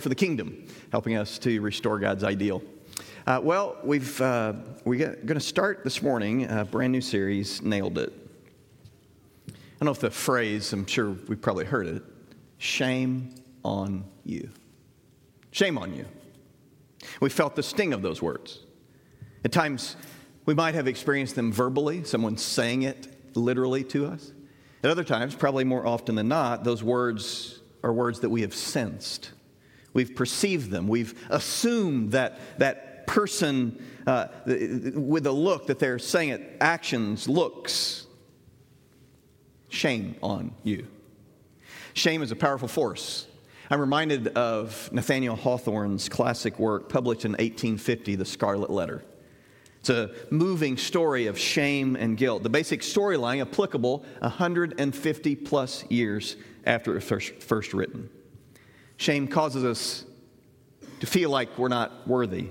for the kingdom, helping us to restore God's ideal. Uh, well, we've, uh, we're going to start this morning a brand new series, Nailed It. I don't know if the phrase, I'm sure we've probably heard it shame on you. Shame on you. We felt the sting of those words. At times, we might have experienced them verbally, someone saying it literally to us. At other times, probably more often than not, those words are words that we have sensed We've perceived them. We've assumed that that person, uh, with a look that they're saying it, actions, looks, shame on you. Shame is a powerful force. I'm reminded of Nathaniel Hawthorne's classic work published in 1850, The Scarlet Letter. It's a moving story of shame and guilt. The basic storyline applicable 150 plus years after it was first, first written. Shame causes us to feel like we're not worthy.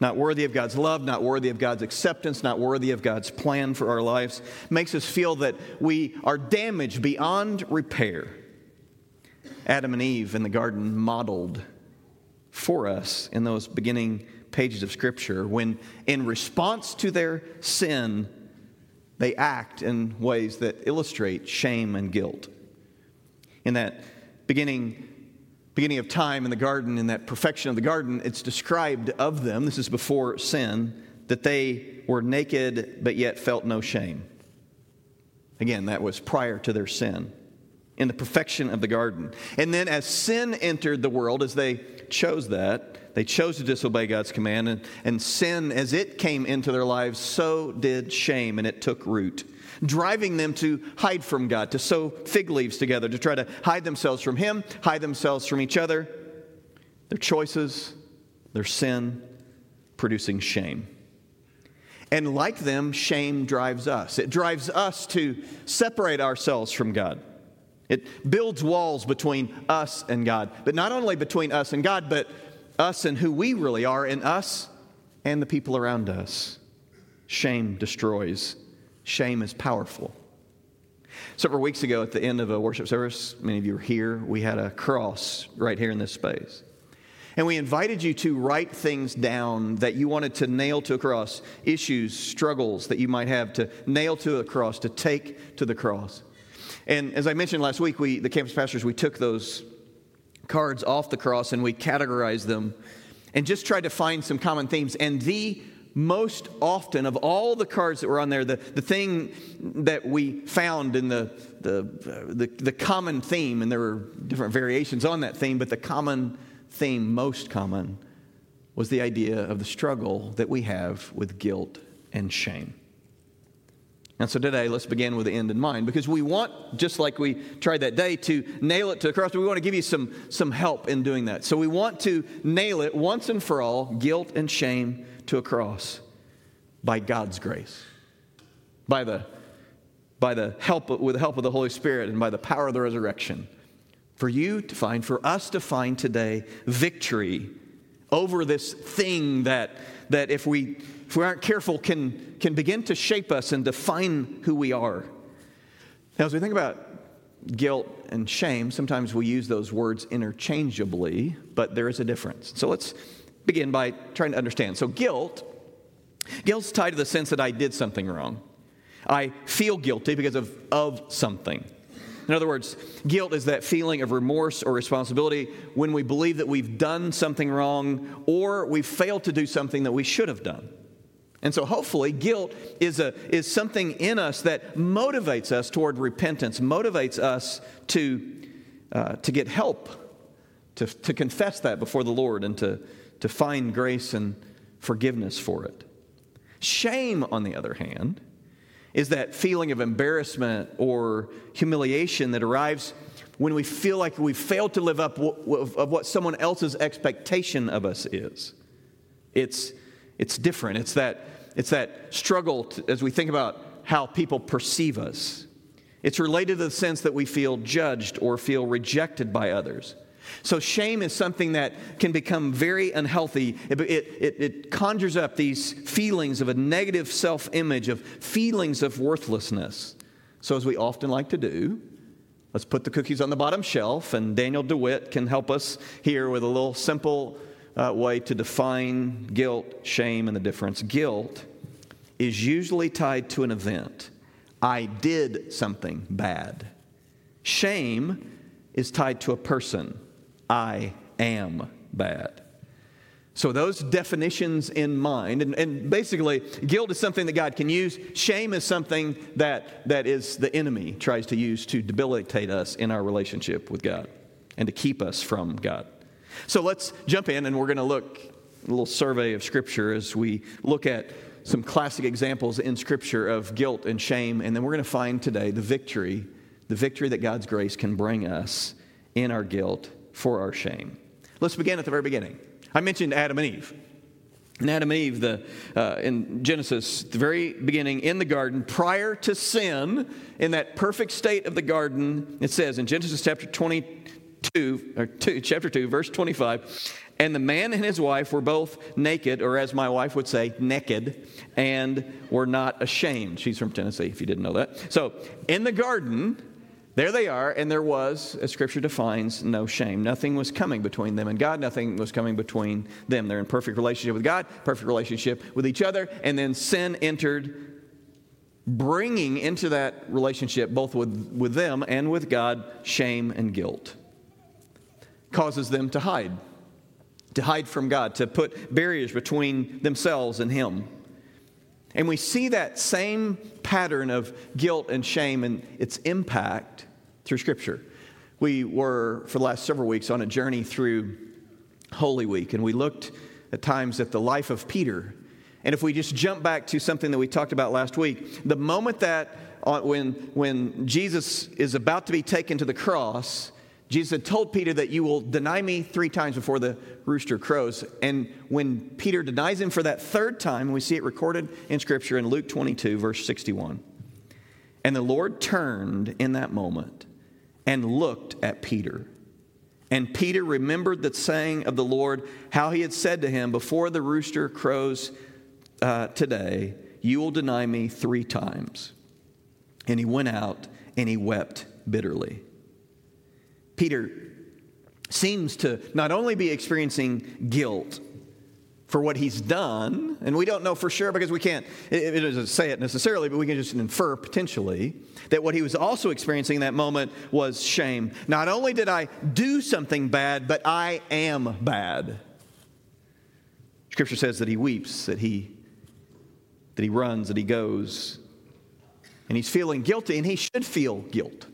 Not worthy of God's love, not worthy of God's acceptance, not worthy of God's plan for our lives. Makes us feel that we are damaged beyond repair. Adam and Eve in the garden modeled for us in those beginning pages of Scripture when, in response to their sin, they act in ways that illustrate shame and guilt. In that beginning beginning of time in the garden, in that perfection of the garden, it's described of them, this is before sin, that they were naked but yet felt no shame. Again, that was prior to their sin, in the perfection of the garden. And then as sin entered the world, as they chose that, they chose to disobey God's command, and, and sin, as it came into their lives, so did shame, and it took root driving them to hide from God, to sew fig leaves together, to try to hide themselves from Him, hide themselves from each other. Their choices, their sin, producing shame. And like them, shame drives us. It drives us to separate ourselves from God. It builds walls between us and God, but not only between us and God, but us and who we really are, and us and the people around us. Shame destroys Shame is powerful. Several weeks ago, at the end of a worship service, many of you were here, we had a cross right here in this space. And we invited you to write things down that you wanted to nail to a cross, issues, struggles that you might have to nail to a cross, to take to the cross. And as I mentioned last week, we, the campus pastors, we took those cards off the cross and we categorized them and just tried to find some common themes. And the most often of all the cards that were on there, the, the thing that we found in the, the, the, the common theme, and there were different variations on that theme, but the common theme, most common, was the idea of the struggle that we have with guilt and shame. And so today, let's begin with the end in mind because we want, just like we tried that day, to nail it to the cross. We want to give you some, some help in doing that. So we want to nail it once and for all guilt and shame to a cross by God's grace, by the, by the help, with the help of the Holy Spirit and by the power of the resurrection. For you to find, for us to find today victory over this thing that, that if, we, if we aren't careful can, can begin to shape us and define who we are. Now, as we think about guilt and shame, sometimes we use those words interchangeably, but there is a difference. So let's begin by trying to understand. So, guilt, guilt's tied to the sense that I did something wrong. I feel guilty because of, of something. In other words, guilt is that feeling of remorse or responsibility when we believe that we've done something wrong or we've failed to do something that we should have done. And so, hopefully, guilt is, a, is something in us that motivates us toward repentance, motivates us to, uh, to get help, to, to confess that before the Lord, and to, to find grace and forgiveness for it. Shame, on the other hand, is that feeling of embarrassment or humiliation that arrives when we feel like we've failed to live up of what someone else's expectation of us is. It's, it's different. It's that, it's that struggle to, as we think about how people perceive us. It's related to the sense that we feel judged or feel rejected by others. So, shame is something that can become very unhealthy. It, it, it, conjures up these feelings of a negative self image, of feelings of worthlessness. So, as we often like to do, Let's put the cookies on the bottom shelf, and Daniel DeWitt can help us here with a little simple uh, way to define guilt, shame, and the difference. Guilt is usually tied to an event. I did something bad. Shame is tied to a person. I am bad. So, those definitions in mind, and, and, basically, guilt is something that God can use. Shame is something that, that is the enemy tries to use to debilitate us in our relationship with God and to keep us from God. So, let's jump in and we're going to look a little survey of Scripture as we look at some classic examples in Scripture of guilt and shame. And then we're going to find today the victory, the victory that God's grace can bring us in our guilt for our shame. Let's begin at the very beginning. I mentioned Adam and Eve. And Adam and Eve, the, uh, in Genesis, the very beginning in the garden, prior to sin, in that perfect state of the garden, it says in Genesis chapter 22, or two, chapter 2, verse 25, and the man and his wife were both naked, or as my wife would say, naked, and were not ashamed. She's from Tennessee, if you didn't know that. So, in the garden, there they are, and there was, as Scripture defines, no shame. Nothing was coming between them and God, nothing was coming between them. They're in perfect relationship with God, perfect relationship with each other, and then sin entered, bringing into that relationship, both with, with them and with God, shame and guilt. Causes them to hide, to hide from God, to put barriers between themselves and Him. And we see that same pattern of guilt and shame and its impact through Scripture. We were, for the last several weeks, on a journey through Holy Week, and we looked at times at the life of Peter. And if we just jump back to something that we talked about last week, the moment that uh, when, when Jesus is about to be taken to the cross, Jesus had told Peter that you will deny me three times before the rooster crows. And when Peter denies him for that third time, we see it recorded in Scripture in Luke 22, verse 61. And the Lord turned in that moment and looked at Peter. And Peter remembered the saying of the Lord, how he had said to him, Before the rooster crows uh, today, you will deny me three times. And he went out and he wept bitterly. Peter seems to not only be experiencing guilt for what he's done, and we don't know for sure because we can't, it, it doesn't say it necessarily, but we can just infer potentially that what he was also experiencing in that moment was shame. Not only did I do something bad, but I am bad. Scripture says that he weeps, that he that he runs, that he goes, and he's feeling guilty, and he should feel guilt.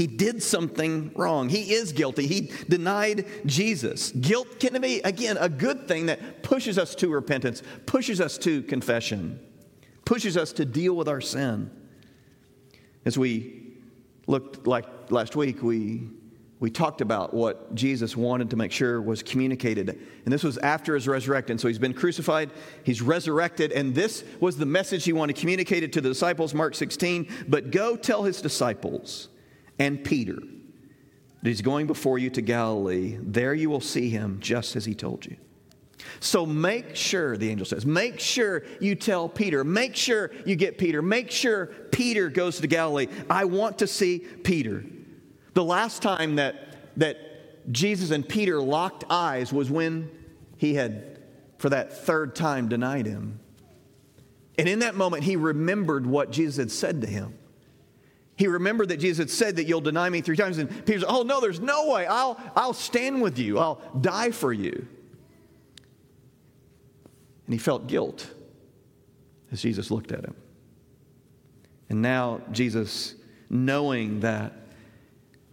He did something wrong. He is guilty. He denied Jesus. Guilt can be, again, a good thing that pushes us to repentance, pushes us to confession, pushes us to deal with our sin. As we looked like last week, we, we talked about what Jesus wanted to make sure was communicated. And this was after his resurrection. So he's been crucified, he's resurrected, and this was the message he wanted communicated to the disciples, Mark 16. But go tell his disciples and Peter he's going before you to Galilee. There you will see him just as he told you. So make sure, the angel says, make sure you tell Peter. Make sure you get Peter. Make sure Peter goes to Galilee. I want to see Peter. The last time that, that Jesus and Peter locked eyes was when he had, for that third time, denied him. And in that moment, he remembered what Jesus had said to him. He remembered that Jesus had said that you'll deny me three times. And Peter said, Oh, no, there's no way. I'll, I'll stand with you, I'll die for you. And he felt guilt as Jesus looked at him. And now, Jesus, knowing that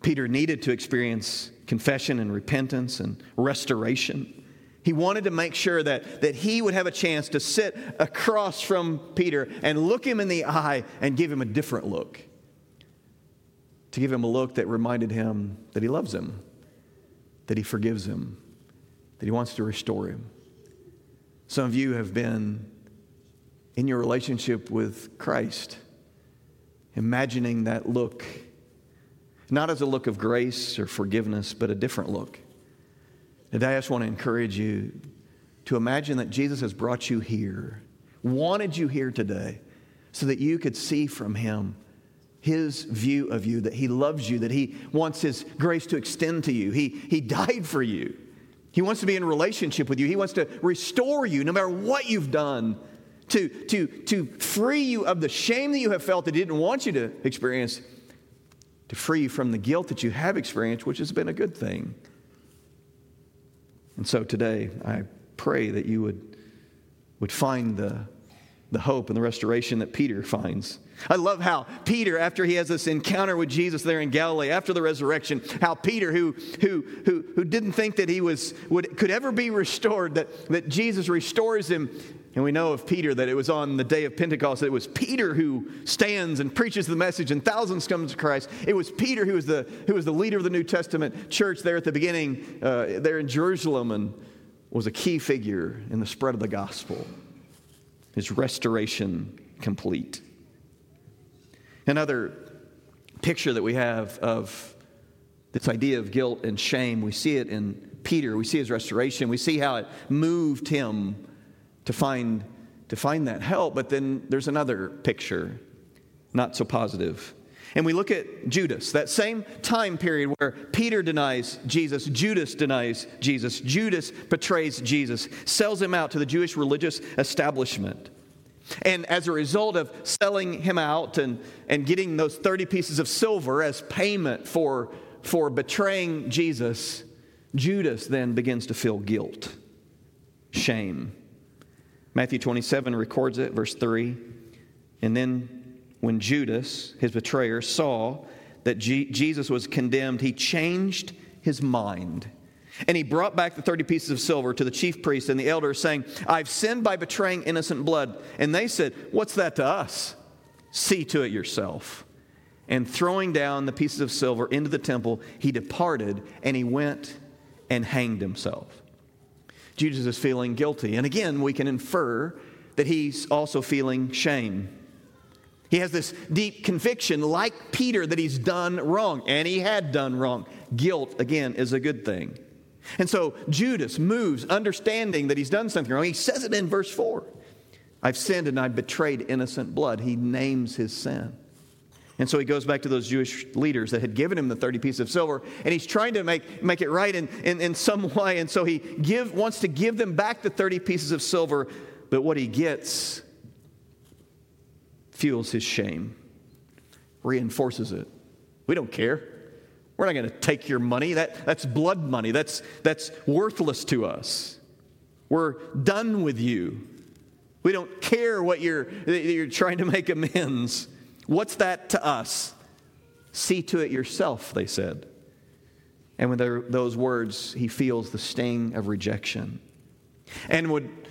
Peter needed to experience confession and repentance and restoration, he wanted to make sure that, that he would have a chance to sit across from Peter and look him in the eye and give him a different look to give him a look that reminded him that he loves him, that he forgives him, that he wants to restore him. Some of you have been in your relationship with Christ, imagining that look, not as a look of grace or forgiveness, but a different look. Today, I just want to encourage you to imagine that Jesus has brought you here, wanted you here today, so that you could see from him his view of you, that he loves you, that he wants his grace to extend to you. He, he died for you. He wants to be in relationship with you. He wants to restore you no matter what you've done, to, to, to free you of the shame that you have felt that he didn't want you to experience, to free you from the guilt that you have experienced, which has been a good thing. And so today, I pray that you would, would find the, the hope and the restoration that Peter finds. I love how Peter, after he has this encounter with Jesus there in Galilee, after the resurrection, how Peter, who, who, who, who didn't think that he was, would, could ever be restored, that, that Jesus restores him. And we know of Peter that it was on the day of Pentecost that it was Peter who stands and preaches the message, and thousands come to Christ. It was Peter who was the, who was the leader of the New Testament church there at the beginning, uh, there in Jerusalem, and was a key figure in the spread of the gospel. His restoration complete. Another picture that we have of this idea of guilt and shame, we see it in Peter. We see his restoration. We see how it moved him to find, to find that help. But then there's another picture, not so positive. And we look at Judas, that same time period where Peter denies Jesus, Judas denies Jesus, Judas betrays Jesus, sells him out to the Jewish religious establishment. And as a result of selling him out and, and getting those 30 pieces of silver as payment for, for betraying Jesus, Judas then begins to feel guilt, shame. Matthew 27 records it, verse 3. And then when Judas, his betrayer, saw that G- Jesus was condemned, he changed his mind. And he brought back the 30 pieces of silver to the chief priest and the elders, saying, I've sinned by betraying innocent blood. And they said, What's that to us? See to it yourself. And throwing down the pieces of silver into the temple, he departed and he went and hanged himself. Judas is feeling guilty. And again, we can infer that he's also feeling shame. He has this deep conviction, like Peter, that he's done wrong, and he had done wrong. Guilt, again, is a good thing. And so Judas moves, understanding that he's done something wrong. He says it in verse 4 I've sinned and I've betrayed innocent blood. He names his sin. And so he goes back to those Jewish leaders that had given him the 30 pieces of silver, and he's trying to make, make it right in, in, in some way. And so he give, wants to give them back the 30 pieces of silver, but what he gets fuels his shame, reinforces it. We don't care. We're not going to take your money. That, that's blood money. That's, that's worthless to us. We're done with you. We don't care what you're, you're trying to make amends. What's that to us? See to it yourself, they said. And with those words, he feels the sting of rejection. And would,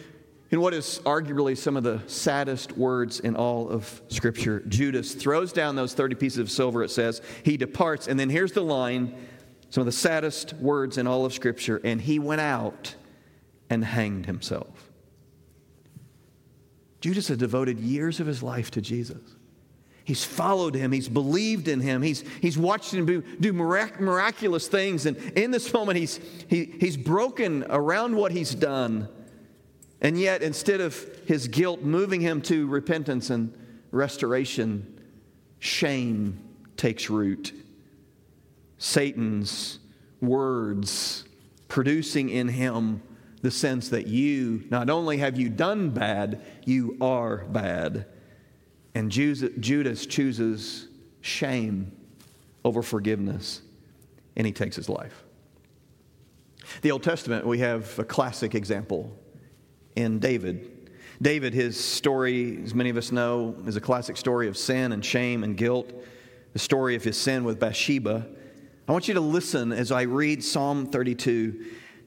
in what is arguably some of the saddest words in all of Scripture, Judas throws down those 30 pieces of silver, it says. He departs. And then here's the line some of the saddest words in all of Scripture. And he went out and hanged himself. Judas had devoted years of his life to Jesus. He's followed him. He's believed in him. He's, he's watched him do, mirac- miraculous things. And in this moment, he's, he, he's broken around what he's done. And yet, instead of his guilt moving him to repentance and restoration, shame takes root. Satan's words producing in him the sense that you, not only have you done bad, you are bad. And Judas chooses shame over forgiveness, and he takes his life. The Old Testament, we have a classic example in David. David, his story, as many of us know, is a classic story of sin and shame and guilt, the story of his sin with Bathsheba. I want you to listen as I read Psalm 32.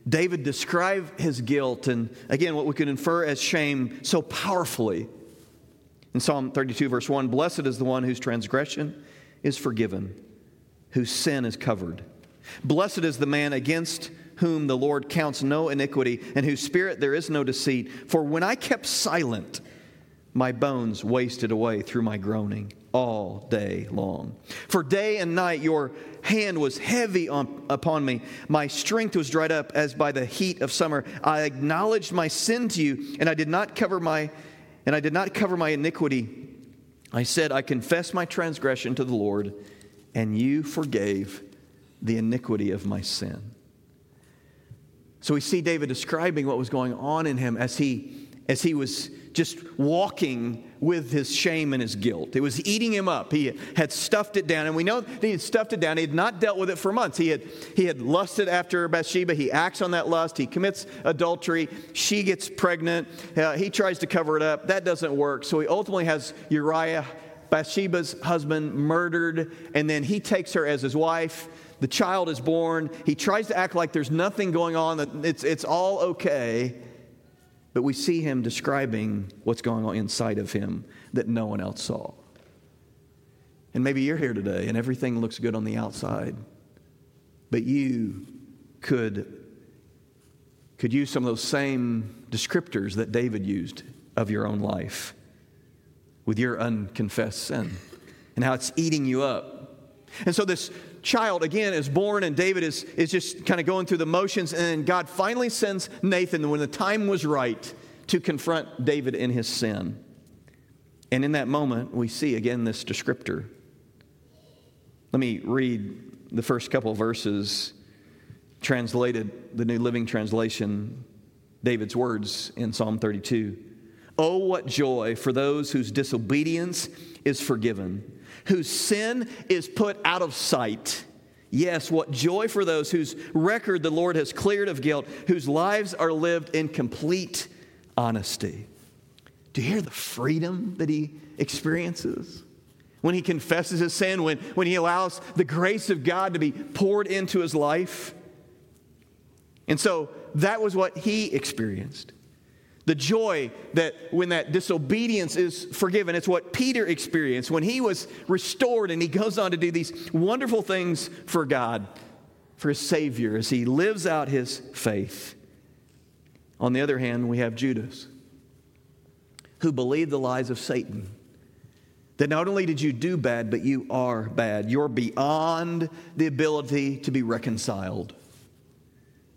David described his guilt and, again, what we could infer as shame so powerfully. In Psalm 32, verse 1 Blessed is the one whose transgression is forgiven, whose sin is covered. Blessed is the man against whom the Lord counts no iniquity, and whose spirit there is no deceit. For when I kept silent, my bones wasted away through my groaning all day long. For day and night your hand was heavy on, upon me. My strength was dried up as by the heat of summer. I acknowledged my sin to you, and I did not cover my and I did not cover my iniquity I said, I confess my transgression to the Lord, and you forgave the iniquity of my sin. So we see David describing what was going on in him as he, as he was just walking with his shame and his guilt. It was eating him up. He had stuffed it down, and we know that he had stuffed it down. He had not dealt with it for months. He had, he had lusted after Bathsheba. He acts on that lust. He commits adultery. She gets pregnant. Uh, he tries to cover it up. That doesn't work. So he ultimately has Uriah, Bathsheba's husband, murdered, and then he takes her as his wife. The child is born. He tries to act like there's nothing going on, that it's, it's all okay. But we see him describing what's going on inside of him that no one else saw. And maybe you're here today and everything looks good on the outside, but you could, could use some of those same descriptors that David used of your own life with your unconfessed sin and how it's eating you up. And so this child, again, is born, and David is, is just kind of going through the motions. And God finally sends Nathan when the time was right to confront David in his sin. And in that moment, we see again this descriptor. Let me read the first couple verses, translated, the New Living Translation, David's words in Psalm 32. Oh, what joy for those whose disobedience is forgiven whose sin is put out of sight. Yes, what joy for those whose record the Lord has cleared of guilt, whose lives are lived in complete honesty. Do you hear the freedom that he experiences? When he confesses his sin, when, when he allows the grace of God to be poured into his life. And so that was what he experienced. The joy that when that disobedience is forgiven. It's what Peter experienced when he was restored and he goes on to do these wonderful things for God, for his Savior, as he lives out his faith. On the other hand, we have Judas, who believed the lies of Satan. That not only did you do bad, but you are bad. You're beyond the ability to be reconciled.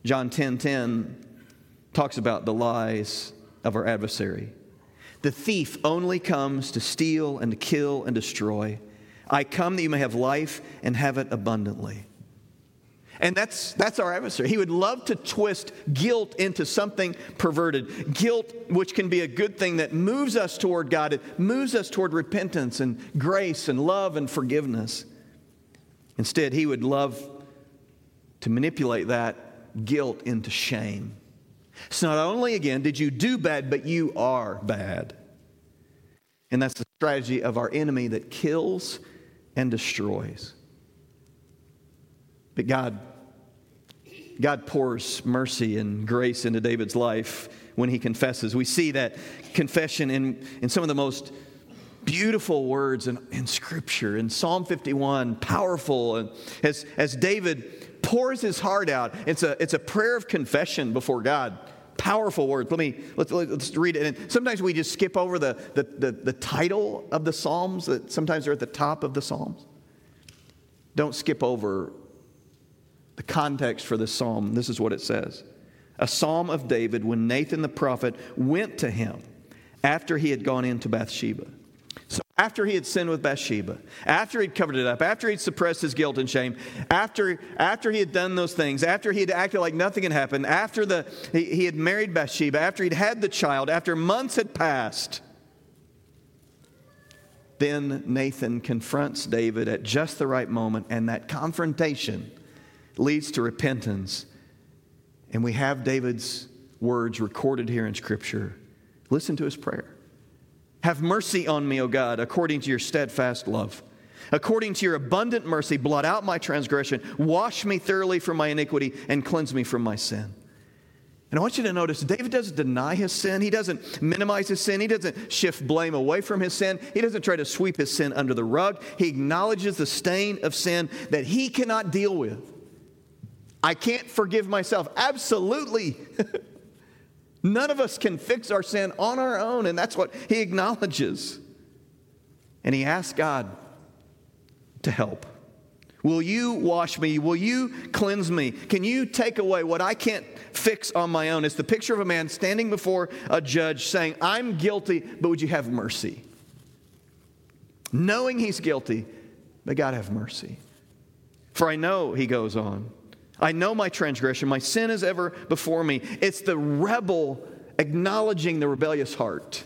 John 10 10 talks about the lies of our adversary. The thief only comes to steal and to kill and destroy. I come that you may have life and have it abundantly. And that's, that's our adversary. He would love to twist guilt into something perverted. Guilt, which can be a good thing that moves us toward God, it moves us toward repentance and grace and love and forgiveness. Instead, he would love to manipulate that guilt into shame. So not only, again, did you do bad, but you are bad. And that's the strategy of our enemy that kills and destroys. But God, God pours mercy and grace into David's life when he confesses. We see that confession in, in some of the most beautiful words in, in Scripture. In Psalm 51, powerful. And as, as David pours his heart out, it's a, it's a prayer of confession before God powerful words. Let me let's, let's read it. And sometimes we just skip over the, the, the, the title of the Psalms that sometimes are at the top of the Psalms. Don't skip over the context for this psalm. This is what it says A psalm of David when Nathan the prophet went to him after he had gone into Bathsheba. So after he had sinned with Bathsheba, after he'd covered it up, after he'd suppressed his guilt and shame, after, after he had done those things, after he had acted like nothing had happened, after the, he, he had married Bathsheba, after he'd had the child, after months had passed, then Nathan confronts David at just the right moment, and that confrontation leads to repentance. And we have David's words recorded here in Scripture. Listen to his prayer. Have mercy on me, O God, according to your steadfast love. According to your abundant mercy, blot out my transgression, wash me thoroughly from my iniquity, and cleanse me from my sin. And I want you to notice David doesn't deny his sin. He doesn't minimize his sin. He doesn't shift blame away from his sin. He doesn't try to sweep his sin under the rug. He acknowledges the stain of sin that he cannot deal with. I can't forgive myself. Absolutely. None of us can fix our sin on our own, and that's what he acknowledges. And he asks God to help. Will you wash me? Will you cleanse me? Can you take away what I can't fix on my own? It's the picture of a man standing before a judge saying, I'm guilty, but would you have mercy? knowing he's guilty, but God have mercy. For I know, he goes on, I know my transgression, my sin is ever before me. It's the rebel acknowledging the rebellious heart.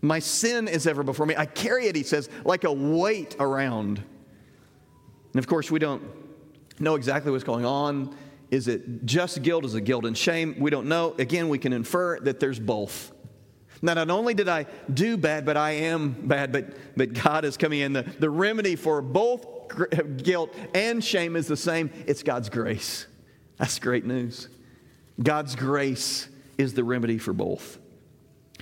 My sin is ever before me. I carry it, he says, like a weight around. And of course, we don't know exactly what's going on. Is it just guilt? Is it guilt and shame? We don't know. Again, we can infer that there's both. Now, not only did I do bad, but I am bad, but, but God is coming in. The, the remedy for both guilt and shame is the same it's God's grace. That's great news. God's grace is the remedy for both.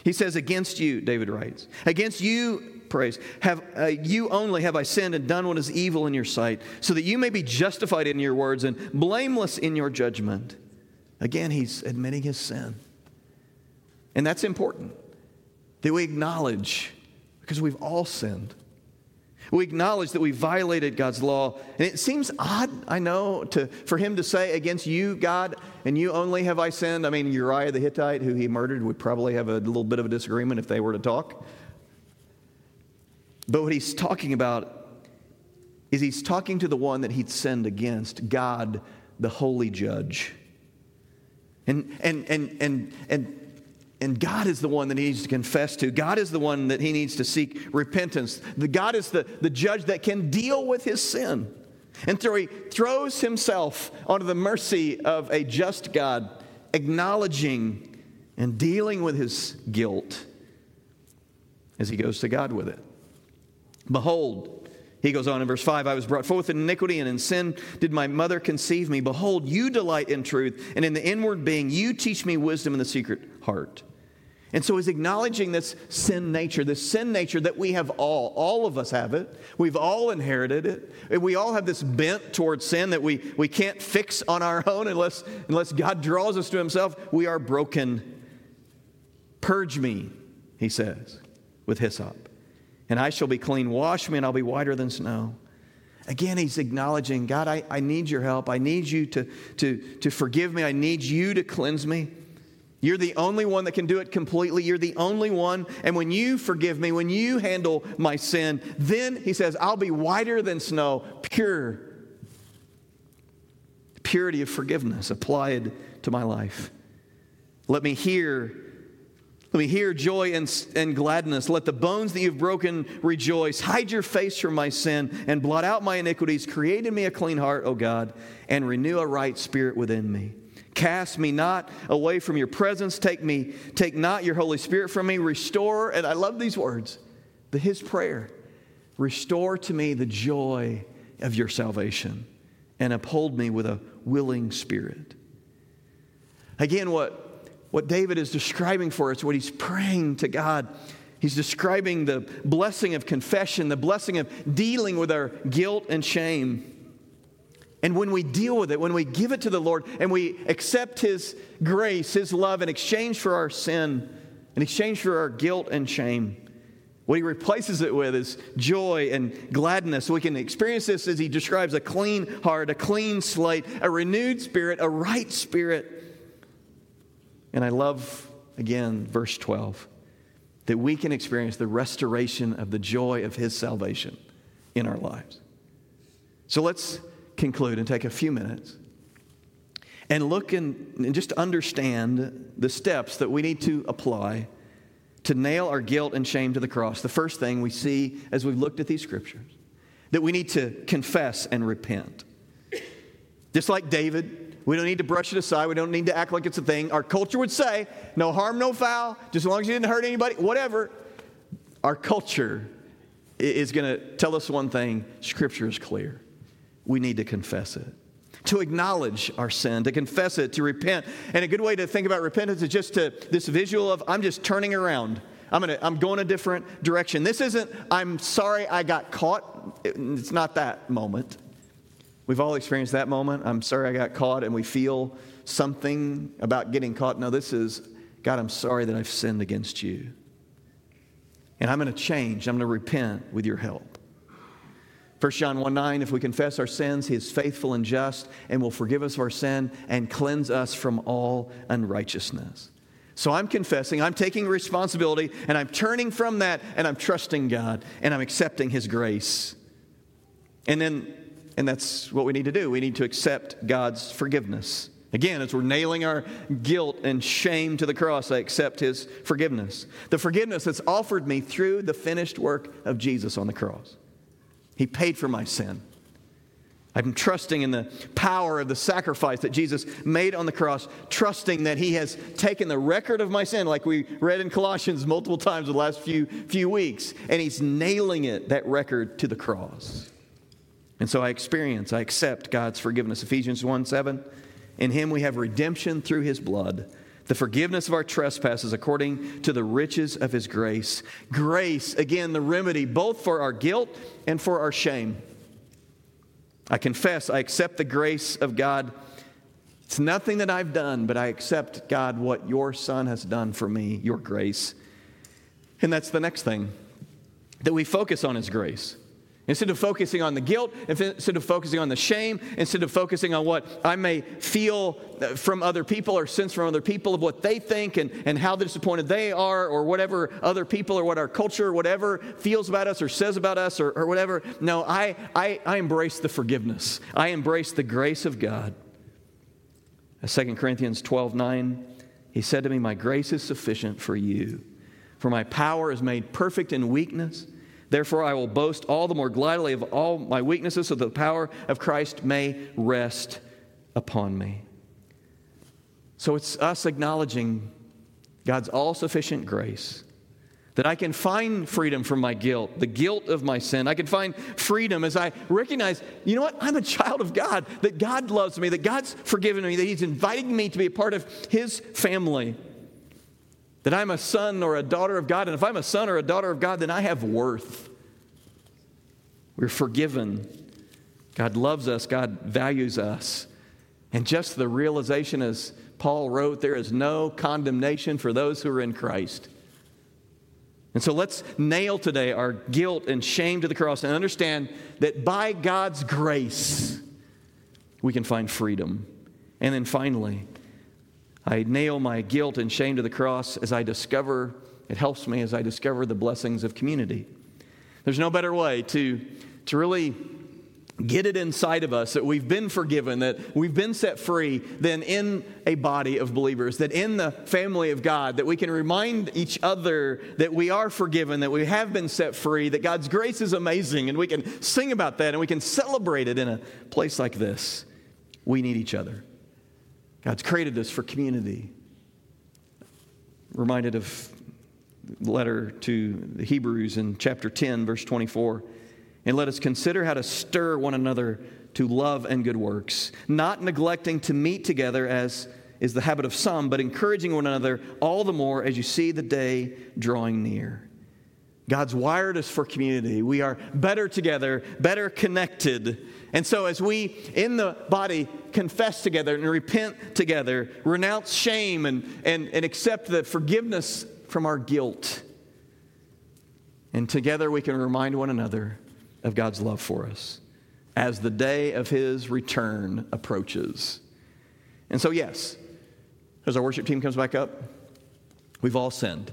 He says, Against you, David writes, against you, praise, have uh, you only have I sinned and done what is evil in your sight, so that you may be justified in your words and blameless in your judgment. Again, he's admitting his sin. And that's important that we acknowledge because we've all sinned. We acknowledge that we violated God's law. And it seems odd, I know, to, for him to say, Against you, God, and you only have I sinned. I mean, Uriah the Hittite, who he murdered, would probably have a little bit of a disagreement if they were to talk. But what he's talking about is he's talking to the one that he'd sinned against, God, the holy judge. And, and, and, and, and and God is the one that he needs to confess to. God is the one that he needs to seek repentance. The God is the, the judge that can deal with his sin. And so he throws himself onto the mercy of a just God, acknowledging and dealing with his guilt as he goes to God with it. Behold, he goes on in verse 5 I was brought forth in iniquity, and in sin did my mother conceive me. Behold, you delight in truth, and in the inward being, you teach me wisdom in the secret heart. And so he's acknowledging this sin nature, this sin nature that we have all. All of us have it. We've all inherited it. We all have this bent towards sin that we, we can't fix on our own unless, unless God draws us to himself. We are broken. Purge me, he says, with hyssop, and I shall be clean. Wash me, and I'll be whiter than snow. Again, he's acknowledging, God, I, I need your help. I need you to, to, to forgive me. I need you to cleanse me. You're the only one that can do it completely. You're the only one. And when you forgive me, when you handle my sin, then he says, I'll be whiter than snow, pure. Purity of forgiveness applied to my life. Let me hear. Let me hear joy and, and gladness. Let the bones that you've broken rejoice. Hide your face from my sin and blot out my iniquities. Create in me a clean heart, O God, and renew a right spirit within me. Cast me not away from your presence. Take me, take not your Holy Spirit from me. Restore, and I love these words, the, his prayer. Restore to me the joy of your salvation and uphold me with a willing spirit. Again, what, what David is describing for us, what he's praying to God, he's describing the blessing of confession, the blessing of dealing with our guilt and shame. And when we deal with it, when we give it to the Lord and we accept His grace, His love in exchange for our sin, in exchange for our guilt and shame, what He replaces it with is joy and gladness. We can experience this as He describes a clean heart, a clean slate, a renewed spirit, a right spirit. And I love, again, verse 12, that we can experience the restoration of the joy of His salvation in our lives. So let's conclude and take a few minutes and look and, and just understand the steps that we need to apply to nail our guilt and shame to the cross. The first thing we see as we've looked at these scriptures that we need to confess and repent. Just like David, we don't need to brush it aside. We don't need to act like it's a thing. Our culture would say, no harm, no foul, just as long as you didn't hurt anybody, whatever. Our culture is going to tell us one thing Scripture is clear we need to confess it. To acknowledge our sin, to confess it, to repent. And a good way to think about repentance is just to this visual of I'm just turning around. I'm, gonna, I'm going a different direction. This isn't, I'm sorry I got caught. It's not that moment. We've all experienced that moment. I'm sorry I got caught, and we feel something about getting caught. No, this is, God, I'm sorry that I've sinned against you. And I'm going to change. I'm going to repent with your help. 1 John 1 9, if we confess our sins, he is faithful and just and will forgive us our sin and cleanse us from all unrighteousness. So I'm confessing, I'm taking responsibility, and I'm turning from that, and I'm trusting God, and I'm accepting His grace. And then, and that's what we need to do. We need to accept God's forgiveness. Again, as we're nailing our guilt and shame to the cross, I accept His forgiveness. The forgiveness that's offered me through the finished work of Jesus on the cross. He paid for my sin. I'm trusting in the power of the sacrifice that Jesus made on the cross, trusting that He has taken the record of my sin, like we read in Colossians multiple times the last few, few weeks, and He's nailing it, that record, to the cross. And so I experience, I accept God's forgiveness. Ephesians 1 7. In Him we have redemption through His blood, the forgiveness of our trespasses according to the riches of His grace. Grace, again, the remedy both for our guilt and for our shame. I confess, I accept the grace of God. It's nothing that I've done, but I accept, God, what your Son has done for me, your grace. And that's the next thing that we focus on His grace. Instead of focusing on the guilt, instead of focusing on the shame, instead of focusing on what I may feel uh, from other people or sense from other people of what they think and, and how disappointed they are or whatever other people or what our culture or whatever feels about us or says about us or, or whatever. No, I, I, I embrace the forgiveness. I embrace the grace of God. As 2 Corinthians 12 9, he said to me, My grace is sufficient for you, for my power is made perfect in weakness. Therefore, I will boast all the more gladly of all my weaknesses so that the power of Christ may rest upon me. So it's us acknowledging God's all sufficient grace. That I can find freedom from my guilt, the guilt of my sin. I can find freedom as I recognize, you know what? I'm a child of God, that God loves me, that God's forgiven me, that He's inviting me to be a part of His family that I'm a son or a daughter of God. And if I'm a son or a daughter of God, then I have worth. We're forgiven. God loves us, God values us. And just the realization, as Paul wrote, there is no condemnation for those who are in Christ. And so let's nail today our guilt and shame to the cross and understand that by God's grace, we can find freedom. And then finally, I nail my guilt and shame to the cross as I discover, it helps me as I discover the blessings of community. There's no better way to, to really get it inside of us that we've been forgiven, that we've been set free, than in a body of believers, that in the family of God, that we can remind each other that we are forgiven, that we have been set free, that God's grace is amazing, and we can sing about that and we can celebrate it in a place like this. We need each other. God's created us for community. Reminded of the letter to the Hebrews in chapter 10, verse 24. And let us consider how to stir one another to love and good works, not neglecting to meet together as is the habit of some, but encouraging one another all the more as you see the day drawing near. God's wired us for community. We are better together, better connected. And so, as we in the body confess together and repent together, renounce shame and, and, and accept the forgiveness from our guilt, and together we can remind one another of God's love for us as the day of His return approaches. And so, yes, as our worship team comes back up, we've all sinned.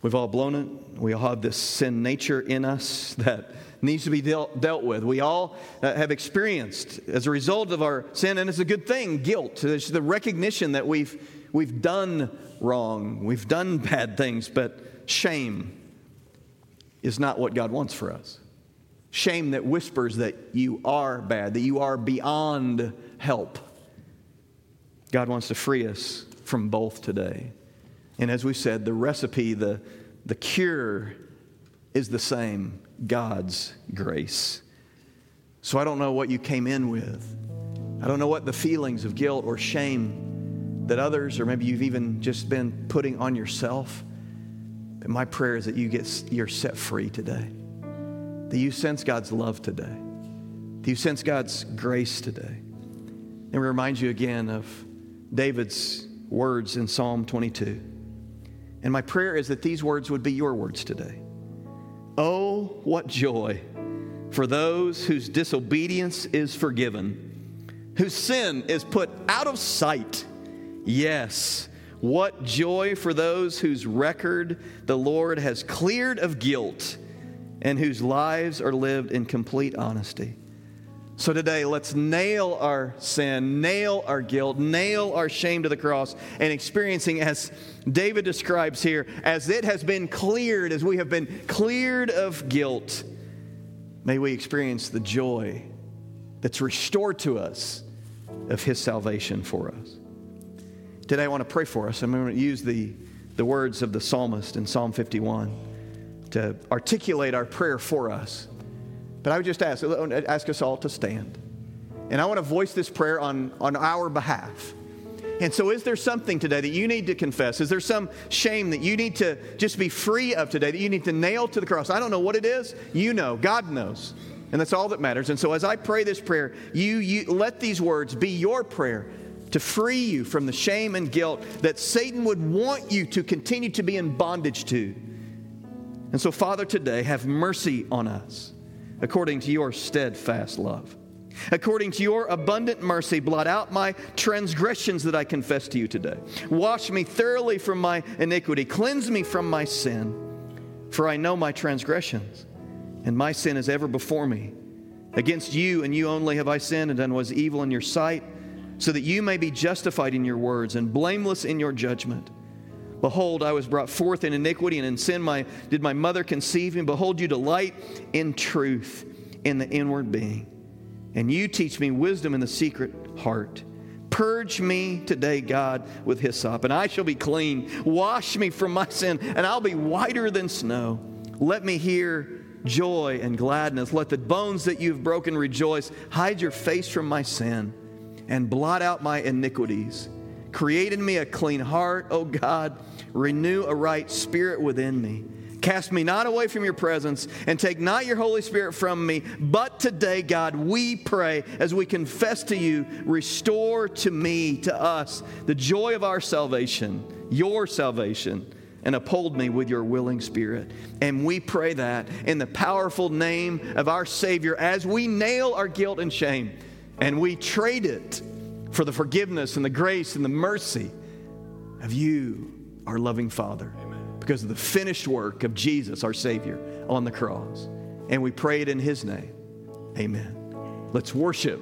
We've all blown it. We all have this sin nature in us that needs to be dealt, dealt with. We all uh, have experienced, as a result of our sin, and it's a good thing, guilt. It's the recognition that we've, we've done wrong, we've done bad things, but shame is not what God wants for us. Shame that whispers that you are bad, that you are beyond help. God wants to free us from both today. And as we said, the recipe, the, the cure is the same God's grace. So I don't know what you came in with. I don't know what the feelings of guilt or shame that others, or maybe you've even just been putting on yourself. But my prayer is that you get you're set free today. That you sense God's love today. That you sense God's grace today. And we remind you again of David's words in Psalm 22. And my prayer is that these words would be your words today. Oh, what joy for those whose disobedience is forgiven, whose sin is put out of sight. Yes, What joy for those whose record the Lord has cleared of guilt and whose lives are lived in complete honesty. So today, let's nail our sin, nail our guilt, nail our shame to the cross, and experiencing, as David describes here, as it has been cleared, as we have been cleared of guilt, may we experience the joy that's restored to us of his salvation for us. Today, I want to pray for us. I'm going to use the, the words of the psalmist in Psalm 51 to articulate our prayer for us. But I would just ask, ask us all to stand. And I want to voice this prayer on, on our behalf. And so, is there something today that you need to confess? Is there some shame that you need to just be free of today, that you need to nail to the cross? I don't know what it is. You know, God knows. And that's all that matters. And so, as I pray this prayer, you, you let these words be your prayer to free you from the shame and guilt that Satan would want you to continue to be in bondage to. And so, Father, today, have mercy on us according to your steadfast love. According to your abundant mercy, blot out my transgressions that I confess to you today. Wash me thoroughly from my iniquity, cleanse me from my sin, for I know my transgressions, and my sin is ever before me. Against you and you only have I sinned and done what is evil in your sight, so that you may be justified in your words and blameless in your judgment. Behold, I was brought forth in iniquity, and in sin my, did my mother conceive me. Behold, you delight in truth in the inward being. And you teach me wisdom in the secret heart. Purge me today, God, with hyssop, and I shall be clean. Wash me from my sin, and I'll be whiter than snow. Let me hear joy and gladness. Let the bones that you've broken rejoice. Hide your face from my sin and blot out my iniquities. Create in me a clean heart, O God. Renew a right spirit within me. Cast me not away from your presence, and take not your Holy Spirit from me. But today, God, we pray as we confess to you, restore to me, to us, the joy of our salvation, your salvation, and uphold me with your willing spirit. And we pray that in the powerful name of our Savior as we nail our guilt and shame and we trade it for the forgiveness and the grace and the mercy of you, our loving Father, Amen. because of the finished work of Jesus, our Savior, on the cross. And we pray it in His name. Amen. Let's worship